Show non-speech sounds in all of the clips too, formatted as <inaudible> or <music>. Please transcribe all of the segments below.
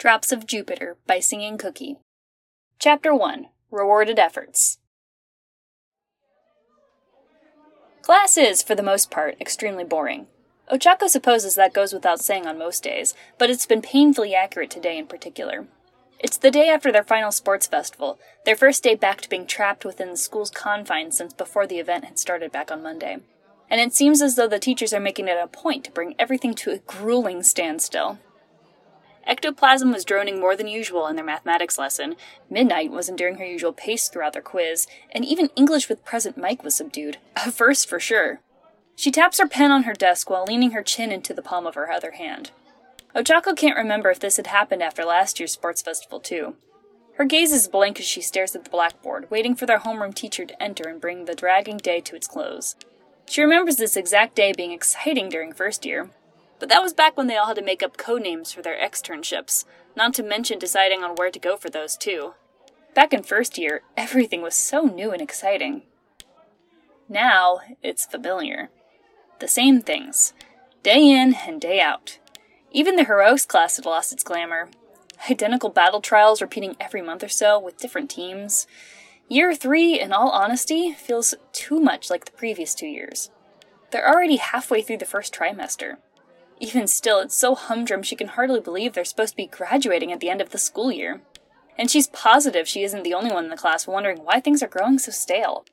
Drops of Jupiter by Singing Cookie. Chapter 1 Rewarded Efforts. Class is, for the most part, extremely boring. Ochako supposes that goes without saying on most days, but it's been painfully accurate today in particular. It's the day after their final sports festival, their first day back to being trapped within the school's confines since before the event had started back on Monday. And it seems as though the teachers are making it a point to bring everything to a grueling standstill. Ectoplasm was droning more than usual in their mathematics lesson, Midnight wasn't during her usual pace throughout their quiz, and even English with Present Mic was subdued. A first for sure. She taps her pen on her desk while leaning her chin into the palm of her other hand. Ochako can't remember if this had happened after last year's sports festival, too. Her gaze is blank as she stares at the blackboard, waiting for their homeroom teacher to enter and bring the dragging day to its close. She remembers this exact day being exciting during first year, but that was back when they all had to make up codenames for their externships, not to mention deciding on where to go for those, too. Back in first year, everything was so new and exciting. Now, it's familiar. The same things, day in and day out. Even the heroics class had lost its glamour. Identical battle trials repeating every month or so with different teams. Year 3, in all honesty, feels too much like the previous two years. They're already halfway through the first trimester. Even still, it's so humdrum she can hardly believe they're supposed to be graduating at the end of the school year. And she's positive she isn't the only one in the class wondering why things are growing so stale.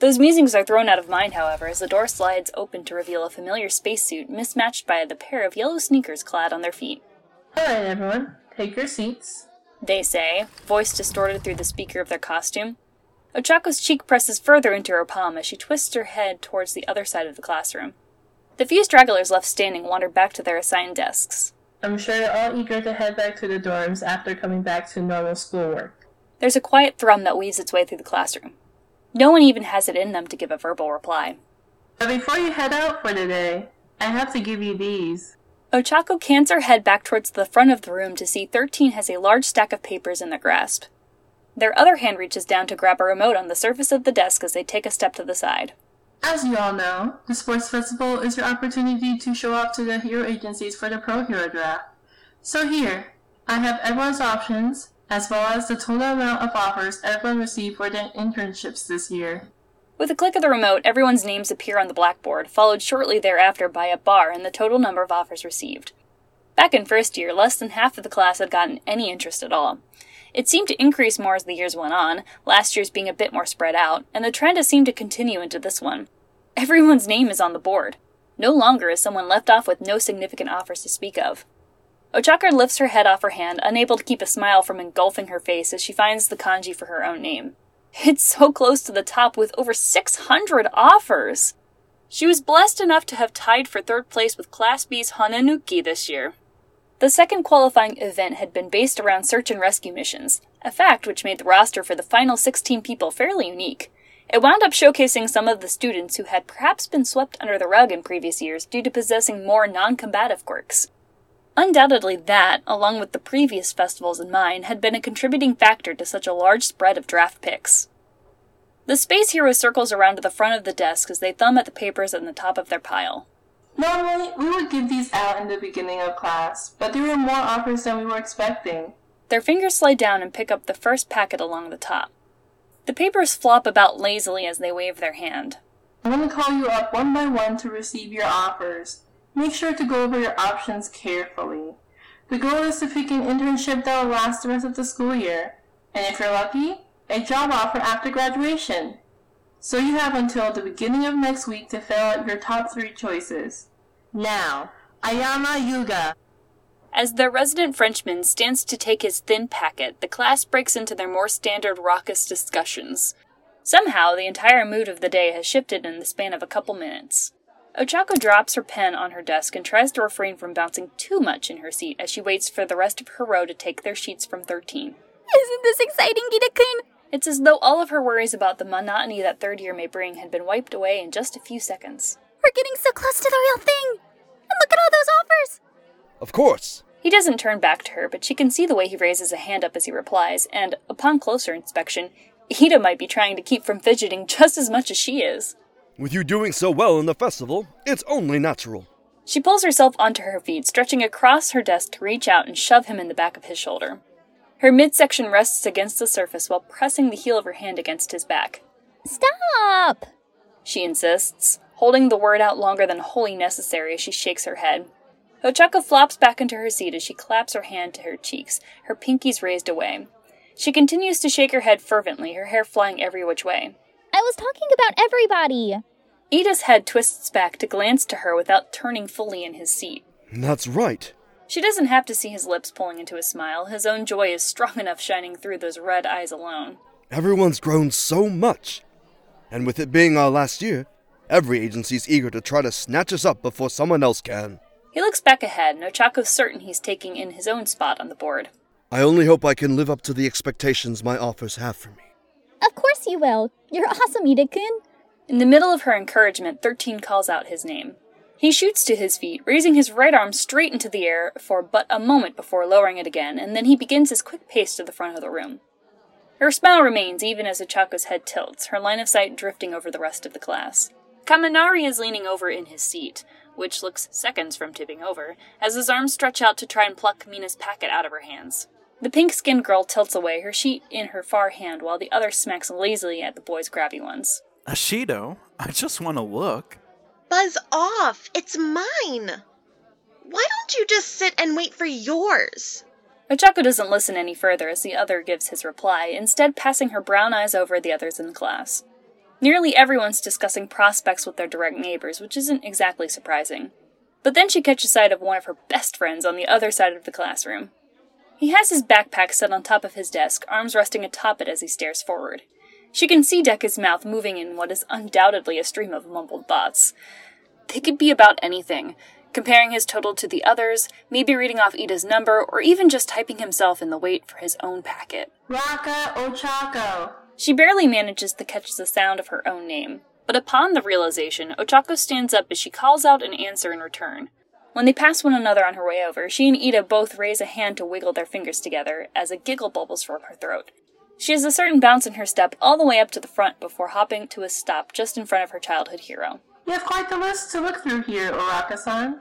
Those musings are thrown out of mind, however, as the door slides open to reveal a familiar spacesuit mismatched by the pair of yellow sneakers clad on their feet. Alright, everyone, take your seats. They say, voice distorted through the speaker of their costume. Ochako's cheek presses further into her palm as she twists her head towards the other side of the classroom. The few stragglers left standing wander back to their assigned desks. I'm sure you're all eager to head back to the dorms after coming back to normal schoolwork. There's a quiet thrum that weaves its way through the classroom. No one even has it in them to give a verbal reply. But before you head out for the day, I have to give you these. Ochako cants her head back towards the front of the room to see 13 has a large stack of papers in their grasp. Their other hand reaches down to grab a remote on the surface of the desk as they take a step to the side. As you all know, the Sports Festival is your opportunity to show off to the hero agencies for the Pro Hero Draft. So here, I have everyone's options, as well as the total amount of offers everyone received for their internships this year. With a click of the remote, everyone's names appear on the blackboard, followed shortly thereafter by a bar and the total number of offers received. Back in first year, less than half of the class had gotten any interest at all. It seemed to increase more as the years went on, last year's being a bit more spread out, and the trend has seemed to continue into this one. Everyone's name is on the board. No longer is someone left off with no significant offers to speak of. Ochako lifts her head off her hand, unable to keep a smile from engulfing her face as she finds the kanji for her own name. It's so close to the top with over 600 offers! She was blessed enough to have tied for third place with Class B's Hananuki this year. The second qualifying event had been based around search and rescue missions, a fact which made the roster for the final 16 people fairly unique. It wound up showcasing some of the students who had perhaps been swept under the rug in previous years due to possessing more non combative quirks. Undoubtedly, that, along with the previous festivals in mind, had been a contributing factor to such a large spread of draft picks. The Space Hero circles around to the front of the desk as they thumb at the papers on the top of their pile. Normally, we would give these out in the beginning of class, but there were more offers than we were expecting. Their fingers slide down and pick up the first packet along the top. The papers flop about lazily as they wave their hand. I'm going to call you up one by one to receive your offers. Make sure to go over your options carefully. The goal is to pick an internship that will last the rest of the school year, and if you're lucky, a job offer after graduation. So you have until the beginning of next week to fill out your top three choices. Now, Aoyama Yuga. As the resident Frenchman stands to take his thin packet, the class breaks into their more standard raucous discussions. Somehow, the entire mood of the day has shifted in the span of a couple minutes. Ochako drops her pen on her desk and tries to refrain from bouncing too much in her seat as she waits for the rest of her row to take their sheets from 13. Isn't this exciting, Ida-kun? It's as though all of her worries about the monotony that third year may bring had been wiped away in just a few seconds. We're getting so close to the real thing! And look at all those offers! Of course. He doesn't turn back to her, but she can see the way he raises a hand up as he replies, and, upon closer inspection, Ida might be trying to keep from fidgeting just as much as she is. With you doing so well in the festival, it's only natural. She pulls herself onto her feet, stretching across her desk to reach out and shove him in the back of his shoulder. Her midsection rests against the surface while pressing the heel of her hand against his back. Stop! She insists, holding the word out longer than wholly necessary as she shakes her head. Ochako flops back into her seat as she claps her hand to her cheeks, her pinkies raised away. She continues to shake her head fervently, her hair flying every which way. I was talking about everybody. Ida's head twists back to glance to her without turning fully in his seat. That's right. She doesn't have to see his lips pulling into a smile. His own joy is strong enough shining through those red eyes alone. Everyone's grown so much. And with it being our last year, every agency's eager to try to snatch us up before someone else can. He looks back ahead, and Ochako's certain he's taking in his own spot on the board. I only hope I can live up to the expectations my offers have for me. Of course you will. You're awesome, Ida-kun. In the middle of her encouragement, 13 calls out his name. He shoots to his feet, raising his right arm straight into the air for but a moment before lowering it again, and then he begins his quick pace to the front of the room. Her smile remains even as Ochako's head tilts, her line of sight drifting over the rest of the class. Kaminari is leaning over in his seat, which looks seconds from tipping over, as his arms stretch out to try and pluck Mina's packet out of her hands. The pink skinned girl tilts away, her sheet in her far hand, while the other smacks lazily at the boy's grabby ones. Ashido, I just want to look. Buzz off! It's mine! Why don't you just sit and wait for yours? Ochako doesn't listen any further as the other gives his reply, instead passing her brown eyes over the others in the class. Nearly everyone's discussing prospects with their direct neighbors, which isn't exactly surprising. But then she catches sight of one of her best friends on the other side of the classroom. He has his backpack set on top of his desk, arms resting atop it as he stares forward. She can see Deku's mouth moving in what is undoubtedly a stream of mumbled thoughts. They could be about anything comparing his total to the others, maybe reading off Ida's number, or even just typing himself in the wait for his own packet. Raka Ochako. She barely manages to catch the sound of her own name. But upon the realization, Ochako stands up as she calls out an answer in return. When they pass one another on her way over, she and Ida both raise a hand to wiggle their fingers together as a giggle bubbles from her throat. She has a certain bounce in her step all the way up to the front before hopping to a stop just in front of her childhood hero. You have quite the list to look through here, Uraraka-san.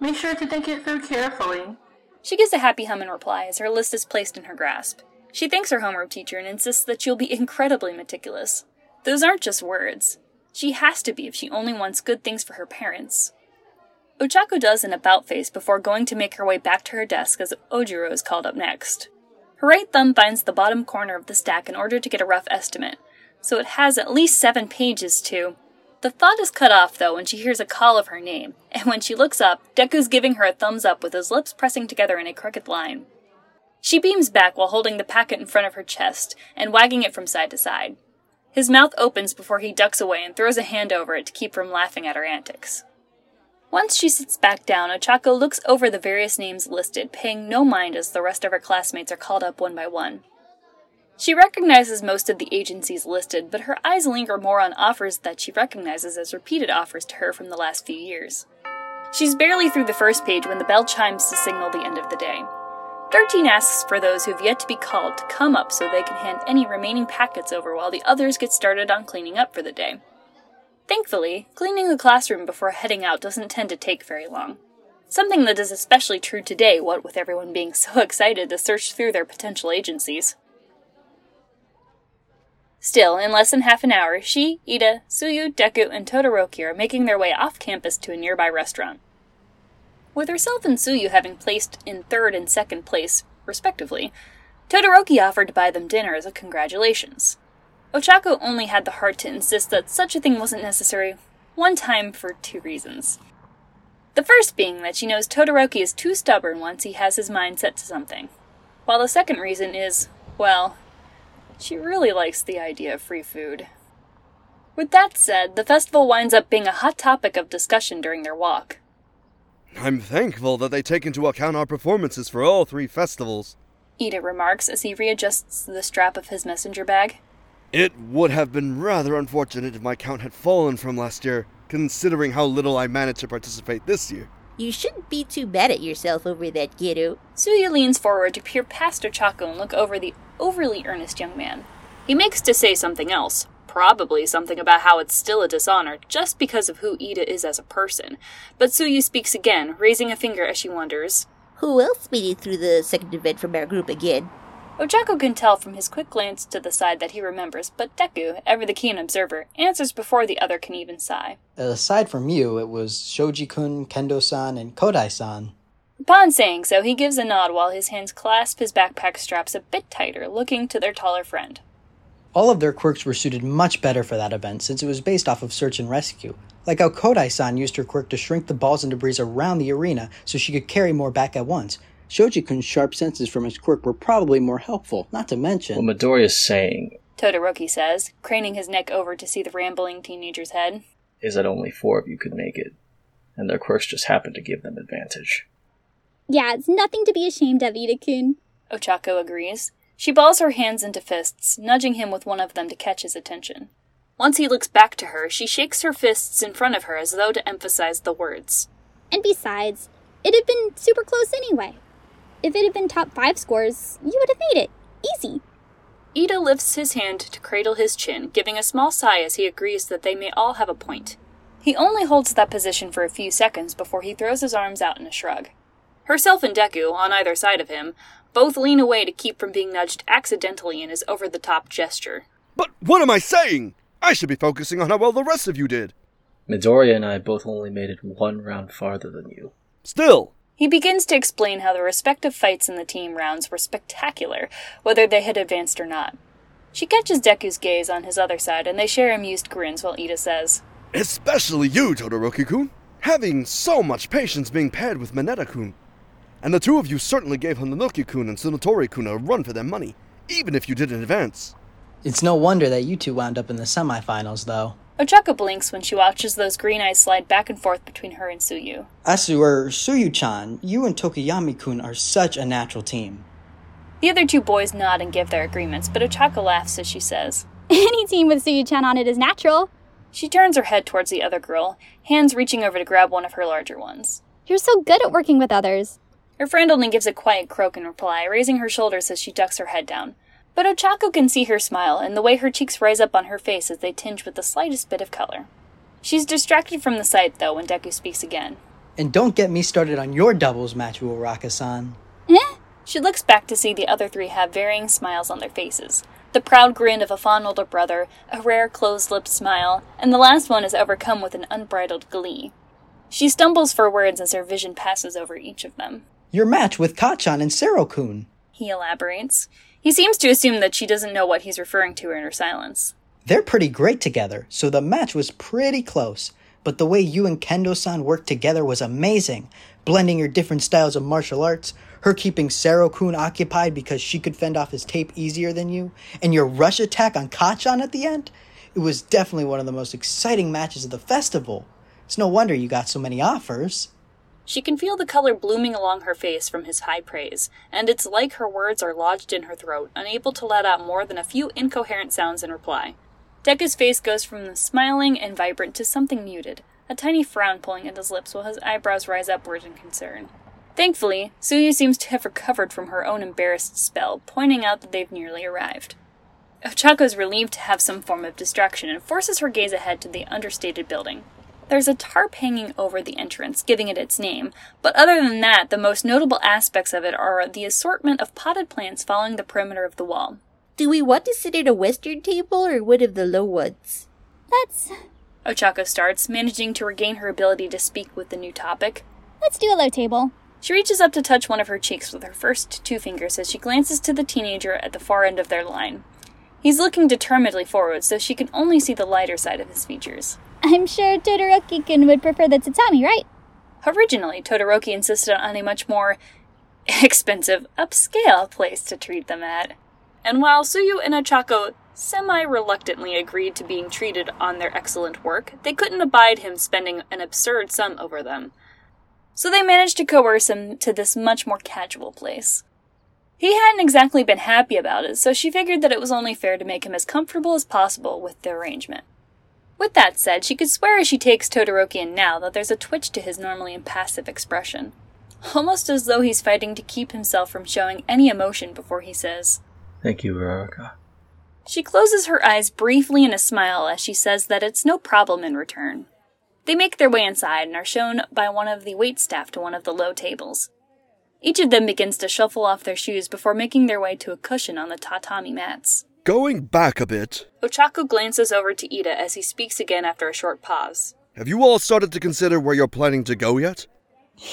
Make sure to think it through carefully. She gives a happy hum in reply as her list is placed in her grasp. She thanks her homeroom teacher and insists that she'll be <laughs> incredibly meticulous. Those aren't just words. She has to be if she only wants good things for her parents. Ochako does an about face before going to make her way back to her desk as Ojiro is called up next. Her right thumb finds the bottom corner of the stack in order to get a rough estimate, so it has at least seven pages to. The thought is cut off, though, when she hears a call of her name, and when she looks up, Deku's giving her a thumbs up with his lips pressing together in a crooked line. She beams back while holding the packet in front of her chest and wagging it from side to side. His mouth opens before he ducks away and throws a hand over it to keep from laughing at her antics. Once she sits back down, Ochako looks over the various names listed, paying no mind as the rest of her classmates are called up one by one. She recognizes most of the agencies listed, but her eyes linger more on offers that she recognizes as repeated offers to her from the last few years. She's barely through the first page when the bell chimes to signal the end of the day. 13 asks for those who've yet to be called to come up so they can hand any remaining packets over while the others get started on cleaning up for the day. Thankfully, cleaning the classroom before heading out doesn't tend to take very long. Something that is especially true today, what with everyone being so <laughs> excited to search through their potential agencies. Still, in less than half an hour, she, Ida, Tsuyu, Deku, and Todoroki are making their way off campus to a nearby restaurant. With herself and Tsuyu having placed in third and second place, respectively, Todoroki offered to buy them dinner as a congratulations. Ochako only had the heart to insist that such a thing wasn't necessary, one time for two reasons. The first being that she knows Todoroki is too stubborn once he has his mind set to something, while the second reason is, well, she really likes the idea of free food. With that said, the festival winds up being a hot topic of discussion during their walk. I'm thankful that they take into account our performances for all three festivals. Ida remarks as he readjusts the strap of his messenger bag. It would have been rather unfortunate if my count had fallen from last year, considering how little I managed to participate this year. You shouldn't be too bad at yourself over that, kero. Tsuyu leans forward to peer past Ochako and look over the overly earnest young man. He makes to say something else, Probably something about how it's still a dishonor just because of who Ida is as a person. But Tsuyu speaks again, raising a finger as she wonders. Who else made it through the second event from our group again? Ochako can tell from his quick glance to the side that he remembers, but Deku, ever the keen observer, answers before the other can even sigh. Uh, aside from you, it was Shoji kun, Kendo san, and Kodai san. Upon saying so, he gives a nod while his hands clasp his backpack straps a bit tighter, looking to their taller friend. All of their quirks were suited much better for that event since it was based off of search and rescue. Like how Kodai san used her quirk to shrink the balls and debris around the arena so she could carry more back at once. Shoji kun's sharp senses from his quirk were probably more helpful, not to mention. What Midori is saying Todoroki says, craning his neck over to see the rambling teenager's head. is that only four of you could make it, and their quirks just happened to give them advantage. Yeah, it's nothing to be ashamed of, Ida-kun. Ochako agrees. She balls her hands into fists, nudging him with one of them to catch his attention. Once he looks back to her, she shakes her fists in front of her as though to emphasize the words. And besides, it had been super close anyway. If it had been top five scores, you would have made it. Easy. Ida lifts his hand to cradle his chin, giving a small sigh as he agrees that they may all have a point. He only holds that position for a few seconds before he throws his arms out in a shrug. Herself and Deku, on either side of him, both lean away to keep from being nudged accidentally in his over the top gesture. But what am I saying? I should be focusing on how well the rest of you did. Midoriya and I both only made it one round farther than you. Still, He begins to explain how the respective fights in the team rounds were spectacular, whether they had advanced or not. She catches Deku's gaze on his other side, and they share amused grins while Ida says, especially you, Todoroki-kun, having so much patience being paired with Mineta-kun. And the two of you certainly gave Hananuki-kun and Sunotori-kun a run for their money, even if you didn't advance. It's no wonder that you two wound up in the semifinals, though. Ochako blinks when she watches those green eyes slide back and forth between her and Tsuyu. Asu or Tsuyu-chan, you and Tokoyami-kun are such a natural team. The other two boys nod and give their agreements, but Ochako laughs as she says. <laughs> Any team with Tsuyu-chan on it is natural. She turns her head towards the other girl, hands reaching over to grab one of her larger ones. You're so good at working with others. Her friend only gives a quiet croak in reply, raising her shoulders as she ducks her head down. But Ochako can see her smile and the way her cheeks rise up on her face as they tinge with the slightest bit of color. She's distracted from the sight, though, when Deku speaks again. And don't get me started on your doubles match, Uraraka-san. Eh? She looks back to see the other three have varying smiles on their faces. The proud grin of a fond older brother, a rare closed lipped smile, and the last one is overcome with an unbridled glee. She stumbles for words as her vision passes over each of them. Your match with Kacchan and Sero-kun. He elaborates. He seems to assume that she doesn't know what he's referring to in her silence. They're pretty great together, so the match was pretty close. But the way you and Kendo san worked together was amazing. Blending your different styles of martial arts, her keeping Sero kun occupied because she could fend off his tape easier than you, and your rush attack on Kacchan at the end. It was definitely one of the most exciting matches of the festival. It's no wonder you got so many offers. She can feel the color blooming along her face from his high praise, and it's like her words are lodged in her throat, unable to let out more than a few incoherent sounds in reply. Deku's face goes from smiling and vibrant to something muted, a tiny frown pulling at his lips while his eyebrows rise upward in concern. Thankfully, Tsuyu seems to have recovered from her own embarrassed spell, pointing out that they've nearly arrived. Ochako is relieved to have some form of distraction and forces her gaze ahead to the understated building. There's a tarp hanging over the entrance, giving it its name, but other than that, the most notable aspects of it are the assortment of potted plants following the perimeter of the wall. Do we want to sit at a western table or one of the low ones? Let's Ochako starts, managing to regain her ability to speak with the new topic. let's do a low table. She reaches up to touch one of her cheeks with her first two fingers as she glances to the teenager at the far end of their line. He's looking determinedly forward, so she can only see the lighter side of his features. I'm sure Todoroki-kun would prefer the tatami, right? Originally, Todoroki insisted on a much more expensive, upscale place to treat them at. And while Tsuyu and Ochako semi reluctantly agreed to being treated on their excellent work, they couldn't abide him spending an absurd sum over them. So they managed to coerce him to this much more casual place. He hadn't exactly been happy about it, so she figured that it was only fair to make him as comfortable as possible with the arrangement. With that said, she could swear as she takes Todoroki in now that there's a twitch to his normally impassive expression. Almost as though he's fighting to keep himself from showing any emotion before he says, Thank you, Uraraka. She closes her eyes briefly in a smile as she says that it's no problem in return. They make their way inside and are shown by one of the wait staff to one of the low tables. Each of them begins to shuffle off their shoes before making their way to a cushion on the tatami mats. Going back a bit, Ochako glances over to Ida as he speaks again after a short pause. have you all started to consider where you're planning to go yet?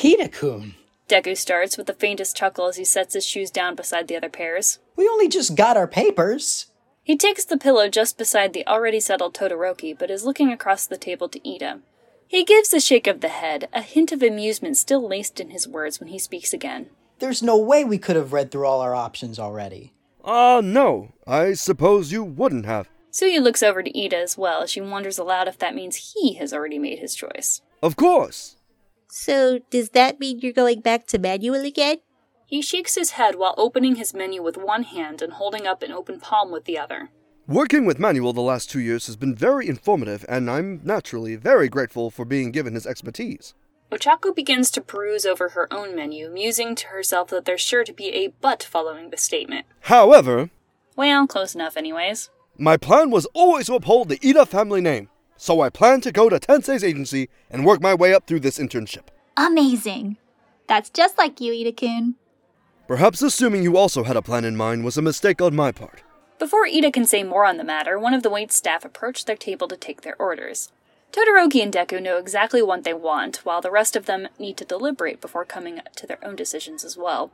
Ida-kun, Deku starts with the faintest chuckle as he sets his shoes down beside the other pairs. we only just got our papers. He takes the pillow just beside the already settled Todoroki, but is looking across the table to Ida. He gives a shake of the head, a hint of amusement still laced in his words when he speaks again. There's no way we could have read through all our options already. Ah, no. I suppose you wouldn't have. Tsuyu looks over to Ida as well as she wonders aloud if that means he has already made his choice. Of course. So, does that mean you're going back to manual again? He shakes his head while opening his menu with one hand and holding up an open palm with the other. Working with Manual the last two years has been very informative, and I'm naturally very grateful for being given his expertise. Ochako begins to peruse over her own menu, musing to herself that there's sure to be a but following the statement. However, Well, close enough, anyways. my plan was always to uphold the Ida family name, so I plan to go to Tensei's agency and work my way up through this internship. Amazing. That's just like you, Ida-kun. Perhaps assuming you also had a plan in mind was a mistake on my part. Before Ida can say more on the matter, one of the wait staff approached their table to take their orders. Todoroki and Deku know exactly what they want, while the rest of them need to deliberate before coming to their own decisions as well.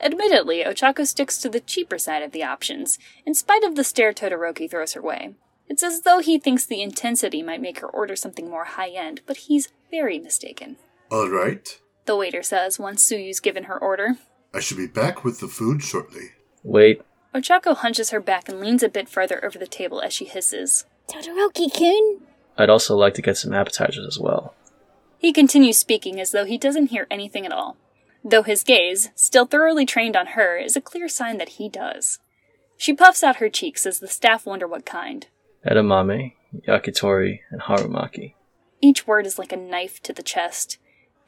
Admittedly, Ochako sticks to the cheaper side of the options, in spite of the stare Todoroki throws her way. It's as though he thinks the intensity might make her order something more high end, but he's very mistaken. All right. The waiter says once Tsuyu's given her order. I should be back with the food shortly. Wait, Ochako hunches her back and leans a bit further over the table as she hisses. Todoroki-kun. I'd also like to get some appetizers as well. He continues speaking as though he doesn't hear anything at all, though his gaze, still thoroughly trained on her, is a clear sign that he does. She puffs out her cheeks as the staff wonder what kind. Edamame, yakitori, and harumaki. Each word is like a knife to the chest.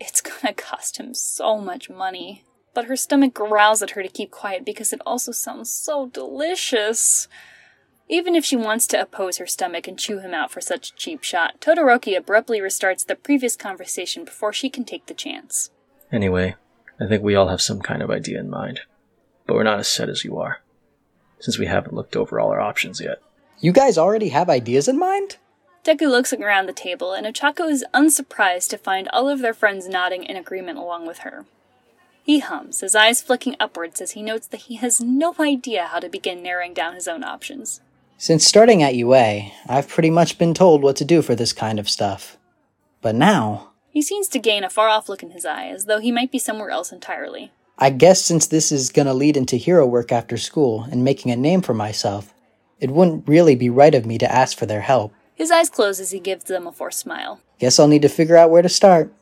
It's gonna cost him so much money. But her stomach growls at her to keep quiet because it also sounds so delicious. Even if she wants to oppose her stomach and chew him out for such a cheap shot, Todoroki abruptly restarts the previous conversation before she can take the chance. Anyway, I think we all have some kind of idea in mind. But we're not as set as you are, since we haven't looked over all our options yet. You guys already have ideas in mind? Deku looks around the table, and Ochako is unsurprised to find all of their friends nodding in agreement along with her. He hums, his eyes flicking upwards as he notes that he has no idea how to begin narrowing down his own options. Since starting at UA, I've pretty much been told what to do for this kind of stuff. But now, He seems to gain a far off look in his eye, as though he might be somewhere else entirely. I guess since this is gonna lead into hero work after school and making a name for myself, it wouldn't really be right of me to ask for their help. His eyes close as he gives them a forced smile. Guess I'll need to figure out where to start.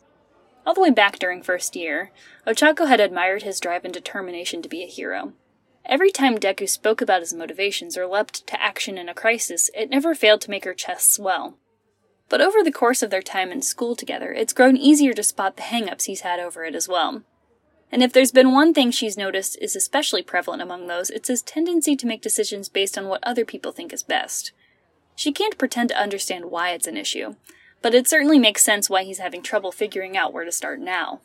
All the way back during first year, Ochako had admired his drive and determination to be a hero. Every time Deku spoke about his motivations or leapt to action in a crisis, it never failed to make her chest swell. But over the course of their time in school together, it's grown easier to spot the hang ups he's had over it as well. And if there's been one thing she's noticed is especially prevalent among those, it's his tendency to make decisions based on what other people think is best. She can't pretend to understand why it's an issue, but it certainly makes sense why he's having trouble figuring out where to start now.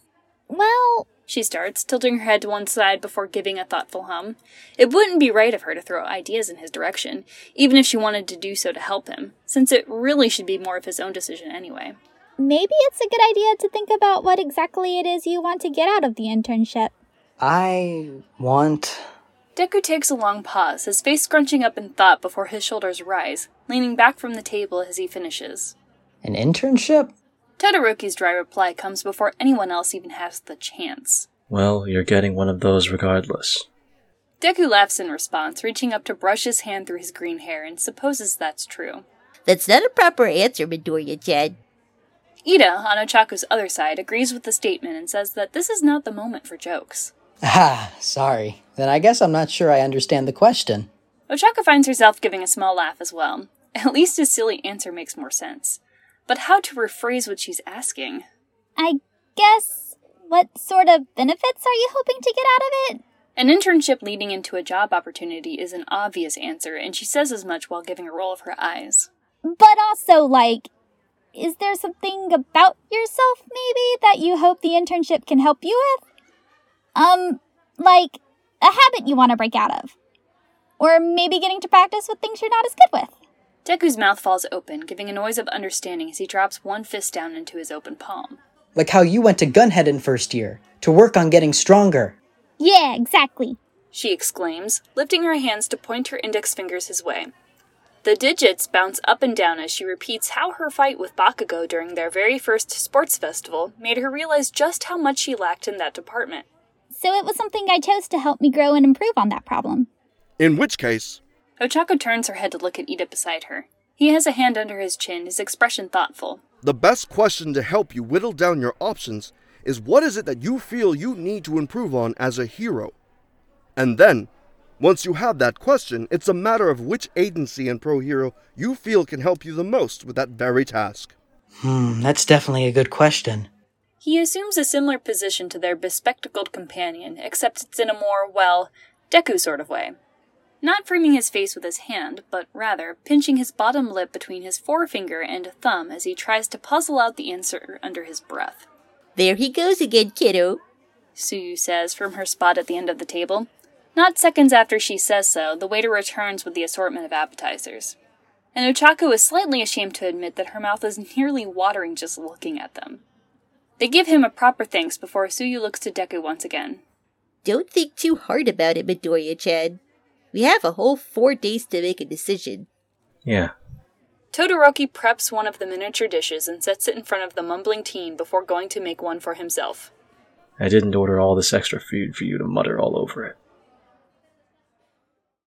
Well, She starts, tilting her head to one side before giving a thoughtful hum. It wouldn't be right of her to throw ideas in his direction, even if she wanted to do so to help him, since it really should be more of his own decision anyway. maybe it's a good idea to think about what exactly it is you want to get out of the internship. I want. Deku takes a long pause, his face scrunching up in thought before his shoulders rise, leaning back from the table as he finishes. An internship? Todoroki's dry reply comes before anyone else even has the chance. Well, you're getting one of those regardless. Deku laughs in response, reaching up to brush his hand through his green hair, and supposes that's true. That's not a proper answer, Midoriya Chan. Ida, on Ochako's other side, agrees with the statement and says that this is not the moment for jokes. Ah, sorry. Then I guess I'm not sure I understand the question. Ochako finds herself giving a small laugh as well. At least his silly answer makes more sense. But how to rephrase what she's asking? I guess. What sort of benefits are you hoping to get out of it? An internship leading into a job opportunity is an obvious answer, and she says as much while giving a roll of her eyes. But also, like, is there something about yourself, maybe, that you hope the internship can help you with? Um, like a habit you want to break out of. Or maybe getting to practice with things you're not as good with. Deku's mouth falls open, giving a noise of understanding as he drops one fist down into his open palm. Like how you went to Gunhead in first year, to work on getting stronger. Yeah, exactly. She exclaims, lifting her hands to point her index fingers his way. The digits bounce up and down as she repeats how her fight with Bakugo during their very first sports festival made her realize just how much she lacked in that department. So it was something I chose to help me grow and improve on that problem. In which case, Ochako turns her head to look at Ida beside her. He has a hand under his chin, his expression thoughtful. the best question to help you whittle down your options is what is it that you feel you need to improve on as a hero? And then, once you have that question, it's a matter of which agency and pro hero you feel can help you the most with that very task. Hmm, that's definitely a good question. He assumes a similar position to their bespectacled companion, except it's in a more, well, Deku sort of way. Not framing his face with his hand, but rather pinching his bottom lip between his forefinger and thumb as he tries to puzzle out the answer under his breath. There he goes again, kero. Tsuyu says from her spot at the end of the table. Not seconds after she says so, the waiter returns with the assortment of appetizers. And Ochako is slightly ashamed to admit that her mouth is nearly watering just looking at them. They give him a proper thanks before Tsuyu looks to Deku once again. Don't think too hard about it, Midoriya Chan. We have a whole four days to make a decision. Yeah. Todoroki preps one of the miniature dishes and sets it in front of the mumbling teen before going to make one for himself. I didn't order all this extra food for you to mutter all over it.